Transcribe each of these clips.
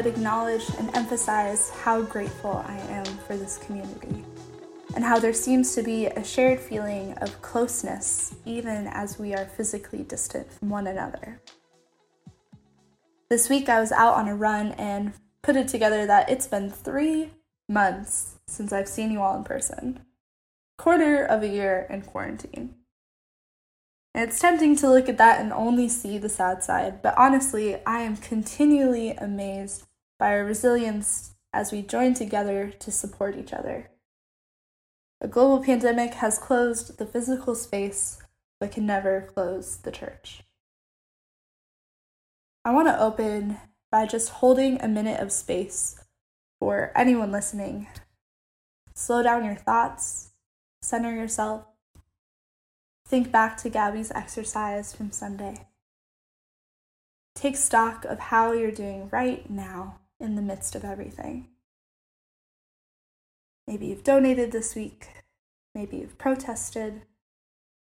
but acknowledge and emphasize how grateful I am for this community and how there seems to be a shared feeling of closeness even as we are physically distant from one another. This week I was out on a run and put it together that it's been three months since I've seen you all in person, quarter of a year in quarantine. It's tempting to look at that and only see the sad side, but honestly, I am continually amazed by our resilience as we join together to support each other. A global pandemic has closed the physical space, but can never close the church. I want to open by just holding a minute of space for anyone listening. Slow down your thoughts, center yourself, think back to Gabby's exercise from Sunday. Take stock of how you're doing right now in the midst of everything. Maybe you've donated this week. Maybe you've protested.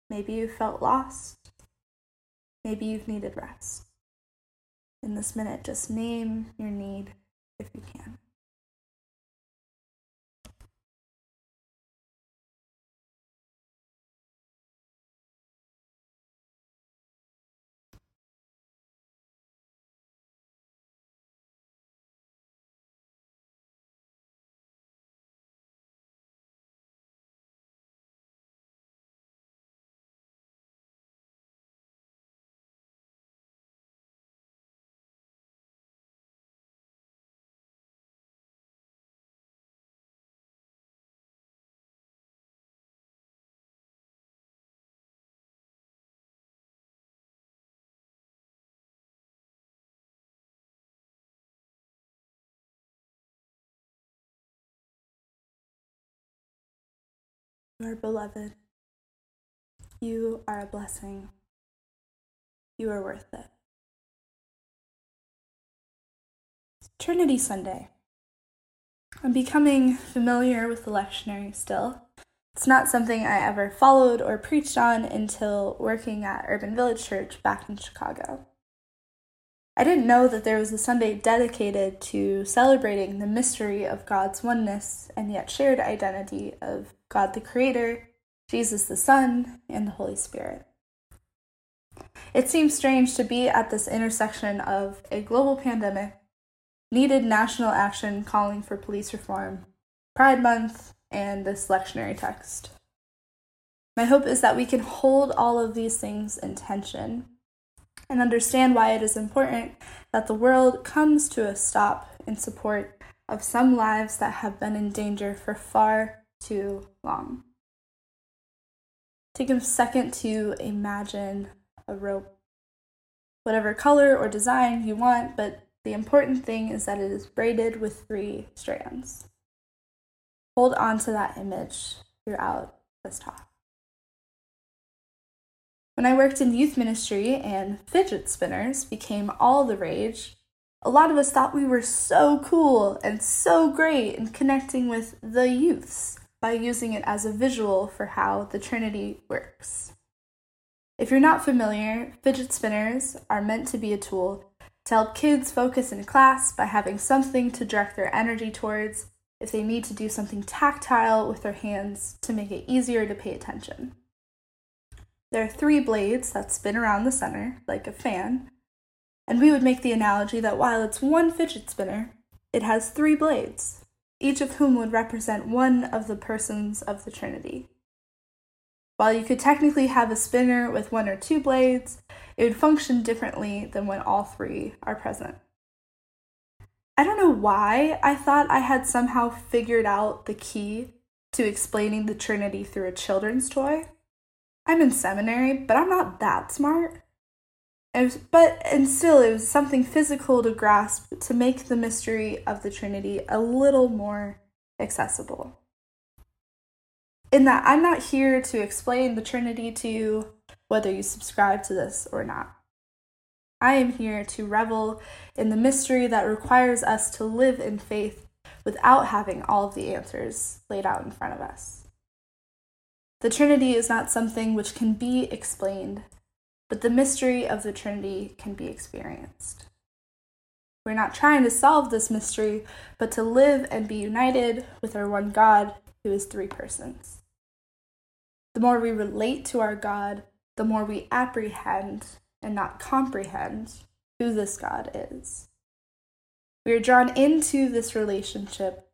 Maybe you've felt lost. Maybe you've needed rest. In this minute, just name your need if you can. You are beloved. You are a blessing. You are worth it. Trinity Sunday. I'm becoming familiar with the lectionary still. It's not something I ever followed or preached on until working at Urban Village Church back in Chicago. I didn't know that there was a Sunday dedicated to celebrating the mystery of God's oneness and yet shared identity of God the Creator, Jesus the Son, and the Holy Spirit. It seems strange to be at this intersection of a global pandemic, needed national action calling for police reform, Pride Month, and this lectionary text. My hope is that we can hold all of these things in tension and understand why it is important that the world comes to a stop in support of some lives that have been in danger for far too long. Take a second to imagine a rope, whatever color or design you want, but the important thing is that it is braided with three strands. Hold on to that image throughout this talk. When I worked in youth ministry and fidget spinners became all the rage, a lot of us thought we were so cool and so great in connecting with the youths by using it as a visual for how the Trinity works. If you're not familiar, fidget spinners are meant to be a tool to help kids focus in class by having something to direct their energy towards if they need to do something tactile with their hands to make it easier to pay attention. There are three blades that spin around the center, like a fan, and we would make the analogy that while it's one fidget spinner, it has three blades, each of whom would represent one of the persons of the Trinity. While you could technically have a spinner with one or two blades, it would function differently than when all three are present. I don't know why I thought I had somehow figured out the key to explaining the Trinity through a children's toy. I'm in seminary, but I'm not that smart. But and still, it was something physical to grasp to make the mystery of the Trinity a little more accessible. In that, I'm not here to explain the Trinity to you, whether you subscribe to this or not. I am here to revel in the mystery that requires us to live in faith without having all of the answers laid out in front of us. The Trinity is not something which can be explained, but the mystery of the Trinity can be experienced. We're not trying to solve this mystery, but to live and be united with our one God who is three persons. The more we relate to our God, the more we apprehend and not comprehend who this God is. We are drawn into this relationship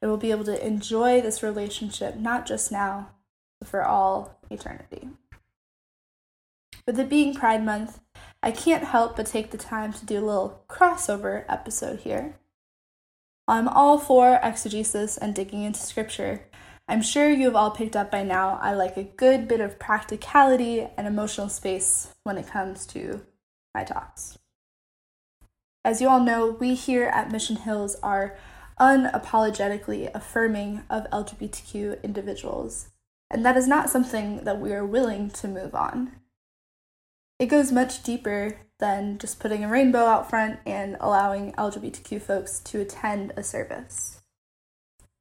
and will be able to enjoy this relationship not just now, for all eternity. With it being Pride Month, I can't help but take the time to do a little crossover episode here. I'm all for exegesis and digging into scripture. I'm sure you have all picked up by now I like a good bit of practicality and emotional space when it comes to my talks. As you all know, we here at Mission Hills are unapologetically affirming of LGBTQ individuals, and that is not something that we are willing to move on. It goes much deeper than just putting a rainbow out front and allowing LGBTQ folks to attend a service.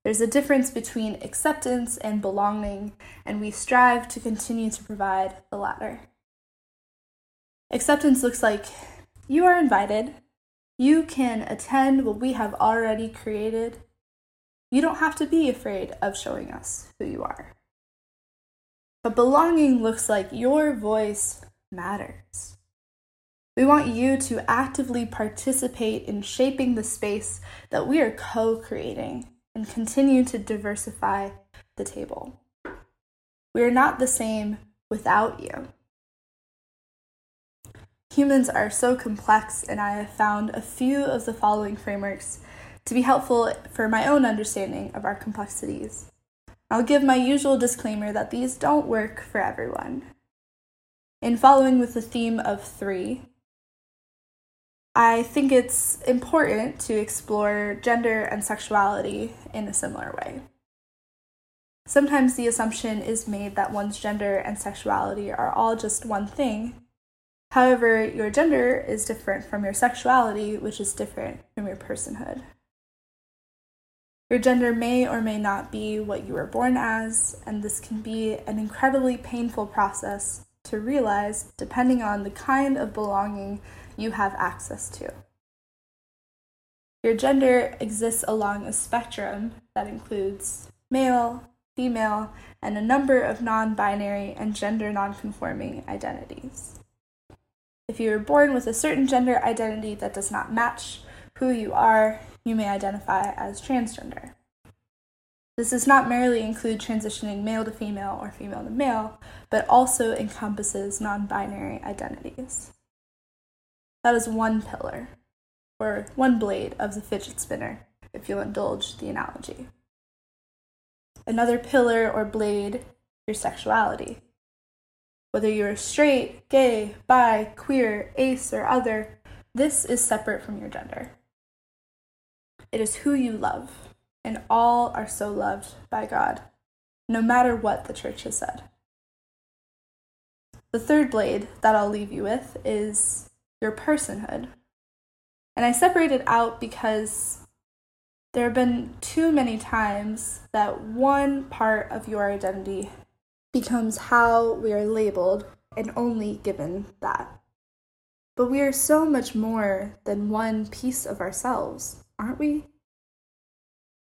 There's a difference between acceptance and belonging, and we strive to continue to provide the latter. Acceptance looks like you are invited, you can attend what we have already created. You don't have to be afraid of showing us who you are. But belonging looks like your voice matters. We want you to actively participate in shaping the space that we are co creating and continue to diversify the table. We are not the same without you. Humans are so complex, and I have found a few of the following frameworks to be helpful for my own understanding of our complexities. I'll give my usual disclaimer that these don't work for everyone. In following with the theme of three, I think it's important to explore gender and sexuality in a similar way. Sometimes the assumption is made that one's gender and sexuality are all just one thing. However, your gender is different from your sexuality, which is different from your personhood. Your gender may or may not be what you were born as, and this can be an incredibly painful process to realize depending on the kind of belonging you have access to. Your gender exists along a spectrum that includes male, female, and a number of non binary and gender non-conforming identities. If you were born with a certain gender identity that does not match who you are, you may identify as transgender. This does not merely include transitioning male to female or female to male, but also encompasses non binary identities. That is one pillar, or one blade of the fidget spinner, if you'll indulge the analogy. Another pillar or blade, your sexuality. Whether you're straight, gay, bi, queer, ace, or other, this is separate from your gender. It is who you love and all are so loved by God, no matter what the church has said. The third blade that I'll leave you with is your personhood. And I separate it out because there have been too many times that one part of your identity becomes how we are labeled and only given that. But we are so much more than one piece of ourselves, aren't we?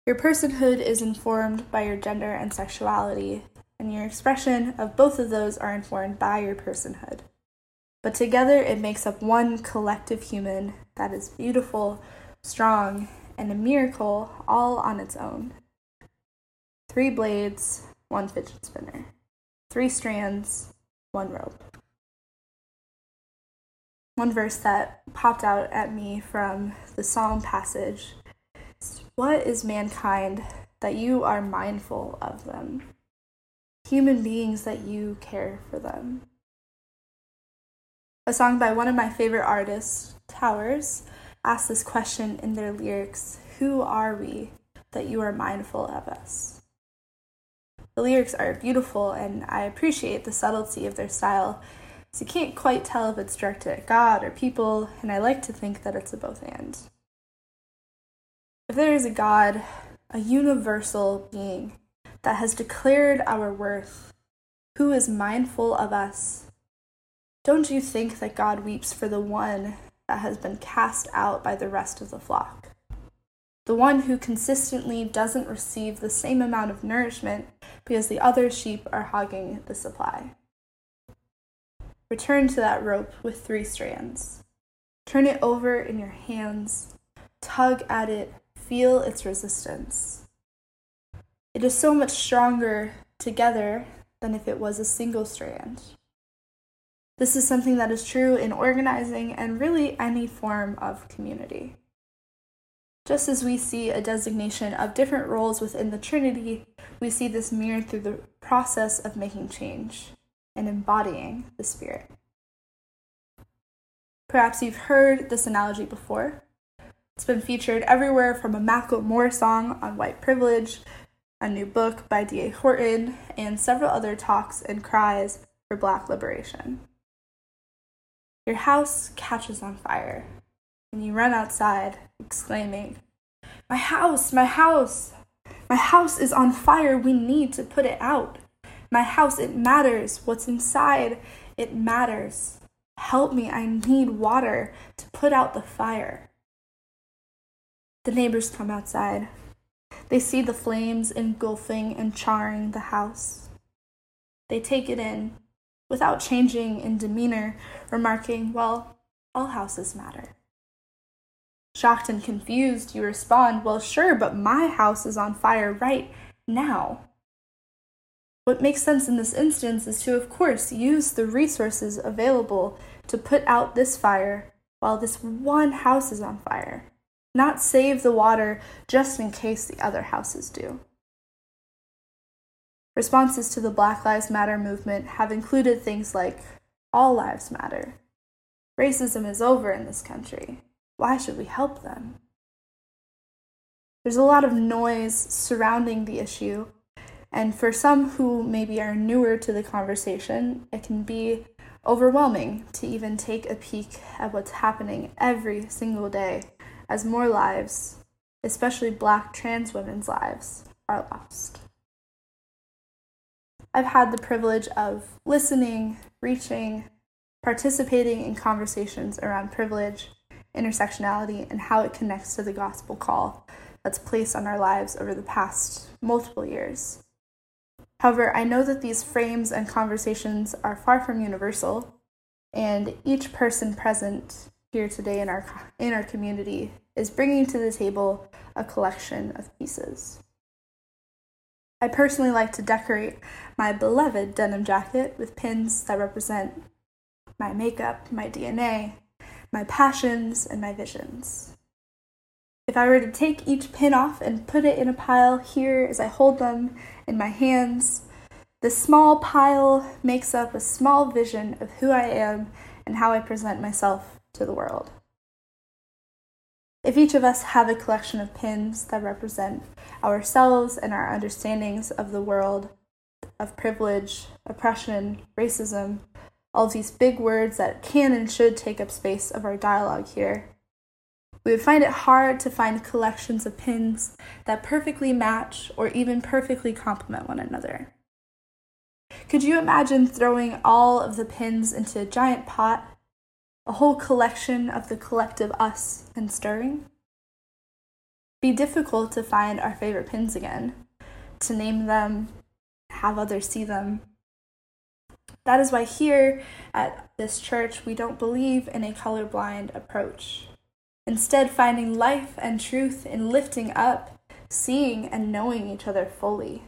Your personhood is informed by your gender and sexuality, and your expression of both of those are informed by your personhood. But together it makes up one collective human that is beautiful, strong, and a miracle all on its own. Three blades, one fidget spinner. Three strands, one rope. One verse that popped out at me from the Psalm passage what is mankind that you are mindful of them? Human beings that you care for them. A song by one of my favorite artists, Towers, asks this question in their lyrics Who are we that you are mindful of us? The lyrics are beautiful, and I appreciate the subtlety of their style. So you can't quite tell if it's directed at God or people, and I like to think that it's a both and. If there is a God, a universal being that has declared our worth, who is mindful of us, don't you think that God weeps for the one that has been cast out by the rest of the flock. The one who consistently doesn't receive the same amount of nourishment because the other sheep are hogging the supply. Return to that rope with three strands. Turn it over in your hands, tug at it, feel its resistance. It is so much stronger together than if it was a single strand. This is something that is true in organizing and really any form of community. Just as we see a designation of different roles within the Trinity, we see this mirrored through the process of making change and embodying the Spirit. Perhaps you've heard this analogy before. It's been featured everywhere from a Macklemore song on white privilege, a new book by D.A. Horton, and several other talks and cries for Black liberation. Your house catches on fire, and you run outside exclaiming, My house, my house, my house is on fire. We need to put it out. My house, it matters. What's inside, it matters. Help me, I need water to put out the fire. The neighbors come outside. They see the flames engulfing and charring the house. They take it in without changing in demeanor, remarking, Well, all houses matter. Shocked and confused, you respond, Well, sure, but my house is on fire right now. What makes sense in this instance is to, of course, use the resources available to put out this fire while this one house is on fire, not save the water just in case the other houses do. Responses to the Black Lives Matter movement have included things like All Lives Matter. Racism is over in this country. Why should we help them? There's a lot of noise surrounding the issue, and for some who maybe are newer to the conversation, it can be overwhelming to even take a peek at what's happening every single day as more lives, especially black trans women's lives, are lost. I've had the privilege of listening, reaching, participating in conversations around privilege intersectionality, and how it connects to the gospel call that's placed on our lives over the past multiple years. However, I know that these frames and conversations are far from universal, and each person present here today in our, in our community is bringing to the table a collection of pieces. I personally like to decorate my beloved denim jacket with pins that represent my makeup, my DNA, my passions, and my visions. If I were to take each pin off and put it in a pile here as I hold them in my hands, the small pile makes up a small vision of who I am and how I present myself to the world. If each of us have a collection of pins that represent ourselves and our understandings of the world, of privilege, oppression, racism, all these big words that can and should take up space of our dialogue here. We would find it hard to find collections of pins that perfectly match or even perfectly complement one another. Could you imagine throwing all of the pins into a giant pot, a whole collection of the collective us, and stirring? Be difficult to find our favorite pins again, to name them, have others see them, that is why here at this church we don't believe in a colorblind approach. Instead, finding life and truth in lifting up, seeing, and knowing each other fully.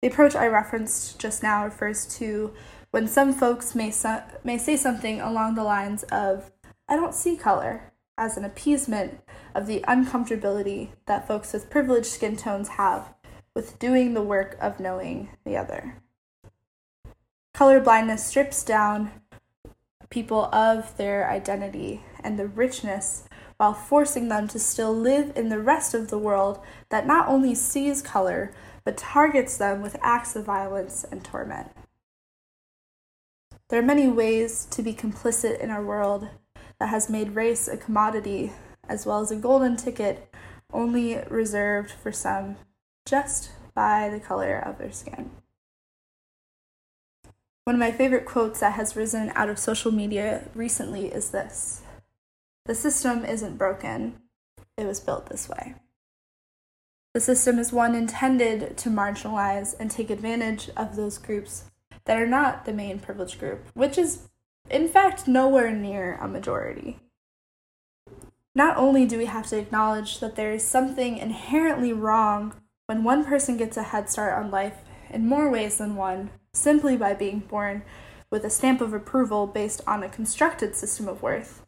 The approach I referenced just now refers to when some folks may, so- may say something along the lines of, I don't see color, as an appeasement of the uncomfortability that folks with privileged skin tones have with doing the work of knowing the other. Color blindness strips down people of their identity and the richness while forcing them to still live in the rest of the world that not only sees color but targets them with acts of violence and torment. There are many ways to be complicit in our world that has made race a commodity as well as a golden ticket only reserved for some just by the color of their skin. One of my favorite quotes that has risen out of social media recently is this The system isn't broken, it was built this way. The system is one intended to marginalize and take advantage of those groups that are not the main privileged group, which is, in fact, nowhere near a majority. Not only do we have to acknowledge that there is something inherently wrong when one person gets a head start on life in more ways than one, simply by being born with a stamp of approval based on a constructed system of worth,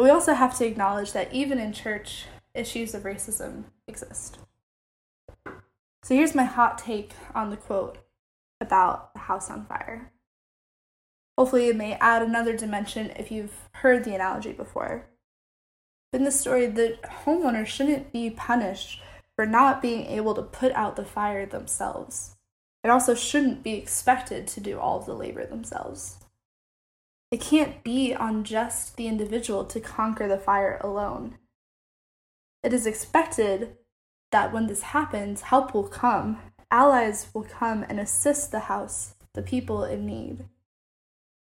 but we also have to acknowledge that even in church, issues of racism exist. So here's my hot take on the quote about the house on fire. Hopefully, it may add another dimension if you've heard the analogy before. In this story, the homeowner shouldn't be punished for not being able to put out the fire themselves. It also shouldn't be expected to do all of the labor themselves. It can't be on just the individual to conquer the fire alone. It is expected that when this happens, help will come, allies will come and assist the house, the people in need.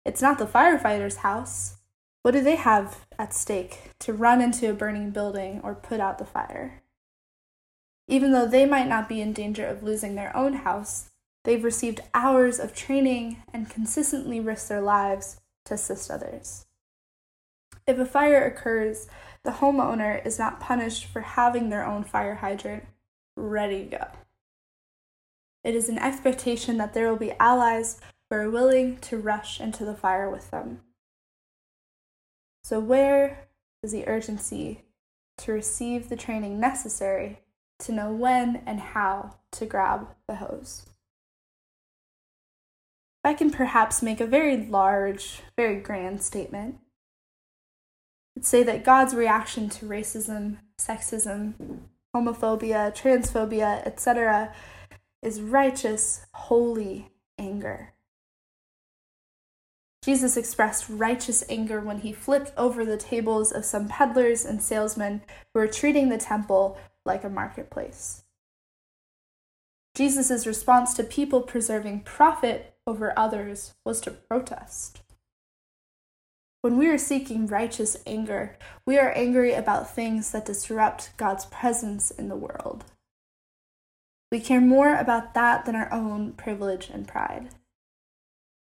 It's not the firefighter's house. What do they have at stake to run into a burning building or put out the fire? Even though they might not be in danger of losing their own house, they've received hours of training and consistently risk their lives to assist others. If a fire occurs, the homeowner is not punished for having their own fire hydrant ready to go. It is an expectation that there will be allies who are willing to rush into the fire with them. So, where is the urgency to receive the training necessary to know when and how to grab the hose? I can perhaps make a very large, very grand statement I'd say that God's reaction to racism, sexism, homophobia, transphobia, etc., is righteous, holy anger. Jesus expressed righteous anger when he flipped over the tables of some peddlers and salesmen who were treating the temple like a marketplace. Jesus' response to people preserving profit over others was to protest. When we are seeking righteous anger, we are angry about things that disrupt God's presence in the world. We care more about that than our own privilege and pride.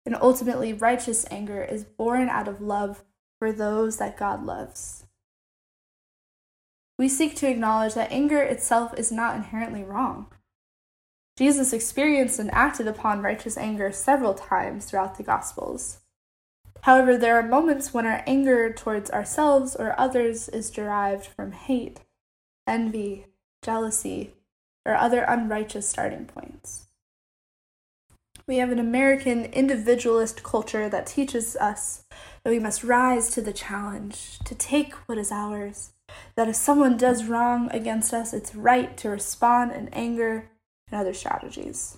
And ultimately, righteous anger is born out of love for those that God loves. We seek to acknowledge that anger itself is not inherently wrong. Jesus experienced and acted upon righteous anger several times throughout the Gospels. However, there are moments when our anger towards ourselves or others is derived from hate, envy, jealousy, or other unrighteous starting points. We have an American individualist culture that teaches us that we must rise to the challenge, to take what is ours, that if someone does wrong against us, it's right to respond in anger and other strategies.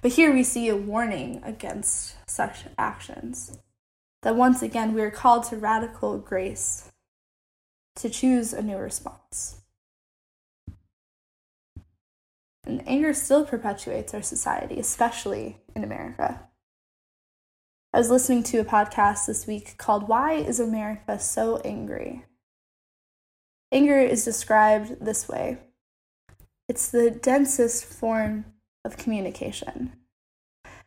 But here we see a warning against such actions. That once again we are called to radical grace, to choose a new response. And anger still perpetuates our society, especially in America. I was listening to a podcast this week called Why is America So Angry? Anger is described this way it's the densest form of communication.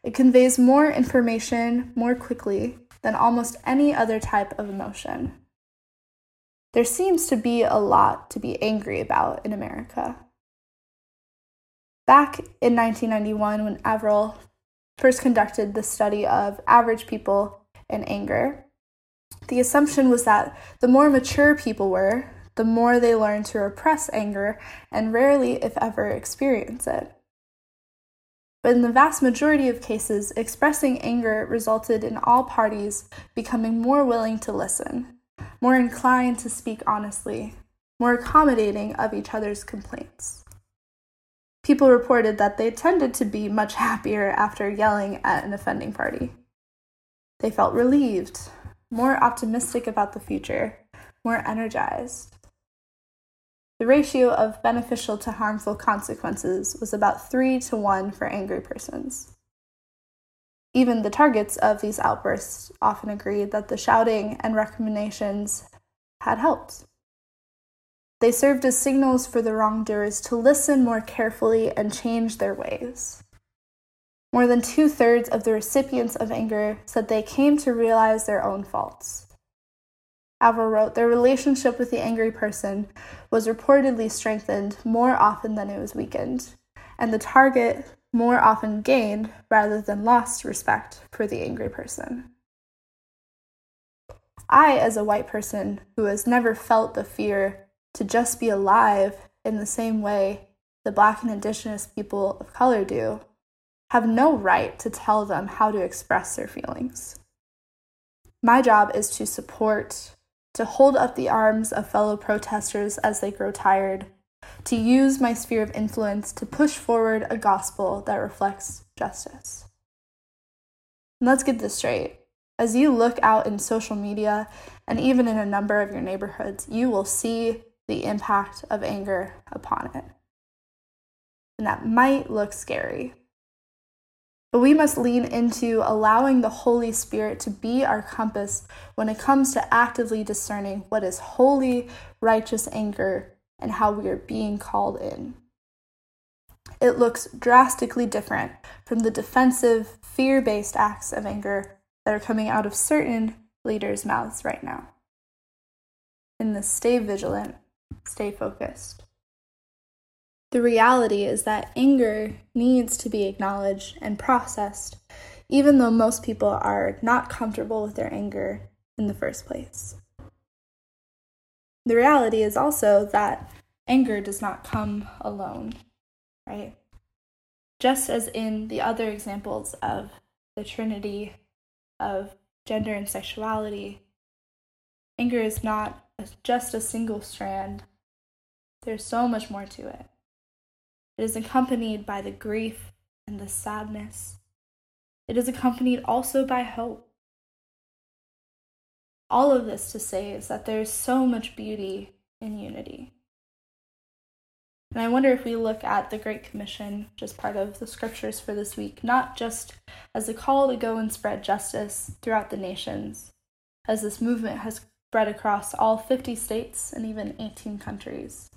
It conveys more information more quickly than almost any other type of emotion. There seems to be a lot to be angry about in America. Back in 1991, when Averill first conducted the study of average people and anger, the assumption was that the more mature people were, the more they learned to repress anger and rarely, if ever, experience it. But in the vast majority of cases, expressing anger resulted in all parties becoming more willing to listen, more inclined to speak honestly, more accommodating of each other's complaints. People reported that they tended to be much happier after yelling at an offending party. They felt relieved, more optimistic about the future, more energized. The ratio of beneficial to harmful consequences was about 3 to 1 for angry persons. Even the targets of these outbursts often agreed that the shouting and recriminations had helped. They served as signals for the wrongdoers to listen more carefully and change their ways. More than two thirds of the recipients of anger said they came to realize their own faults. Averill wrote, Their relationship with the angry person was reportedly strengthened more often than it was weakened, and the target more often gained rather than lost respect for the angry person. I, as a white person who has never felt the fear to just be alive in the same way the black and indigenous people of color do, have no right to tell them how to express their feelings. My job is to support, to hold up the arms of fellow protesters as they grow tired, to use my sphere of influence to push forward a gospel that reflects justice. And let's get this straight. As you look out in social media and even in a number of your neighborhoods, you will see the impact of anger upon it. And that might look scary. But we must lean into allowing the Holy Spirit to be our compass when it comes to actively discerning what is holy, righteous anger and how we are being called in. It looks drastically different from the defensive, fear based acts of anger that are coming out of certain leaders' mouths right now. In this, stay vigilant, stay focused. The reality is that anger needs to be acknowledged and processed, even though most people are not comfortable with their anger in the first place. The reality is also that anger does not come alone, right? Just as in the other examples of the Trinity of gender and sexuality, anger is not just a single strand, there's so much more to it. It is accompanied by the grief and the sadness. It is accompanied also by hope. All of this to say is that there is so much beauty in unity. And I wonder if we look at the Great Commission, just part of the scriptures for this week, not just as a call to go and spread justice throughout the nations, as this movement has spread across all 50 states and even 18 countries,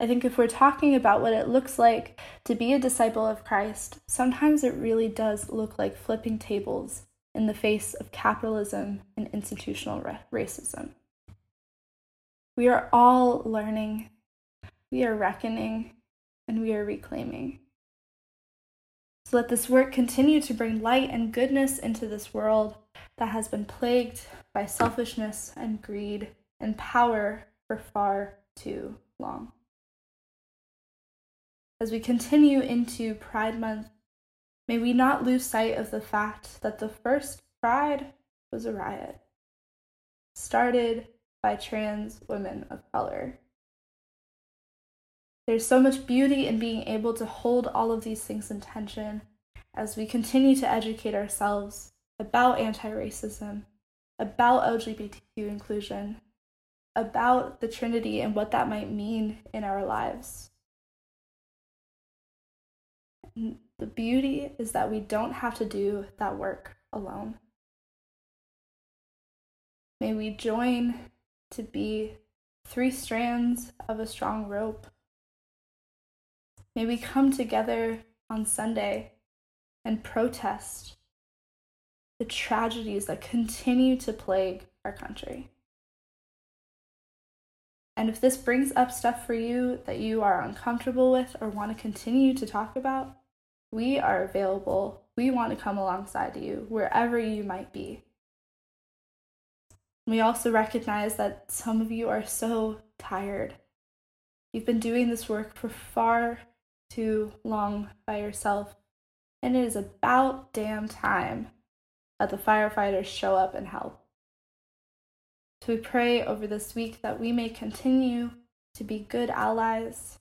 I think if we're talking about what it looks like to be a disciple of Christ, sometimes it really does look like flipping tables in the face of capitalism and institutional racism. We are all learning, we are reckoning, and we are reclaiming. So let this work continue to bring light and goodness into this world that has been plagued by selfishness and greed and power for far too long. As we continue into Pride Month, may we not lose sight of the fact that the first Pride was a riot, started by trans women of color. There's so much beauty in being able to hold all of these things in tension as we continue to educate ourselves about anti racism, about LGBTQ inclusion, about the Trinity and what that might mean in our lives. The beauty is that we don't have to do that work alone. May we join to be three strands of a strong rope. May we come together on Sunday and protest the tragedies that continue to plague our country. And if this brings up stuff for you that you are uncomfortable with or want to continue to talk about, we are available. We want to come alongside you wherever you might be. We also recognize that some of you are so tired. You've been doing this work for far too long by yourself, and it is about damn time that the firefighters show up and help. So we pray over this week that we may continue to be good allies,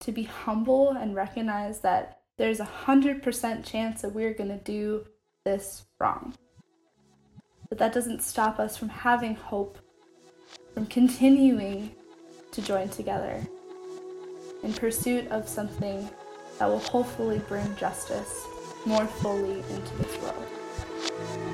to be humble and recognize that there's a hundred percent chance that we're going to do this wrong. But that doesn't stop us from having hope, from continuing to join together in pursuit of something that will hopefully bring justice more fully into this world.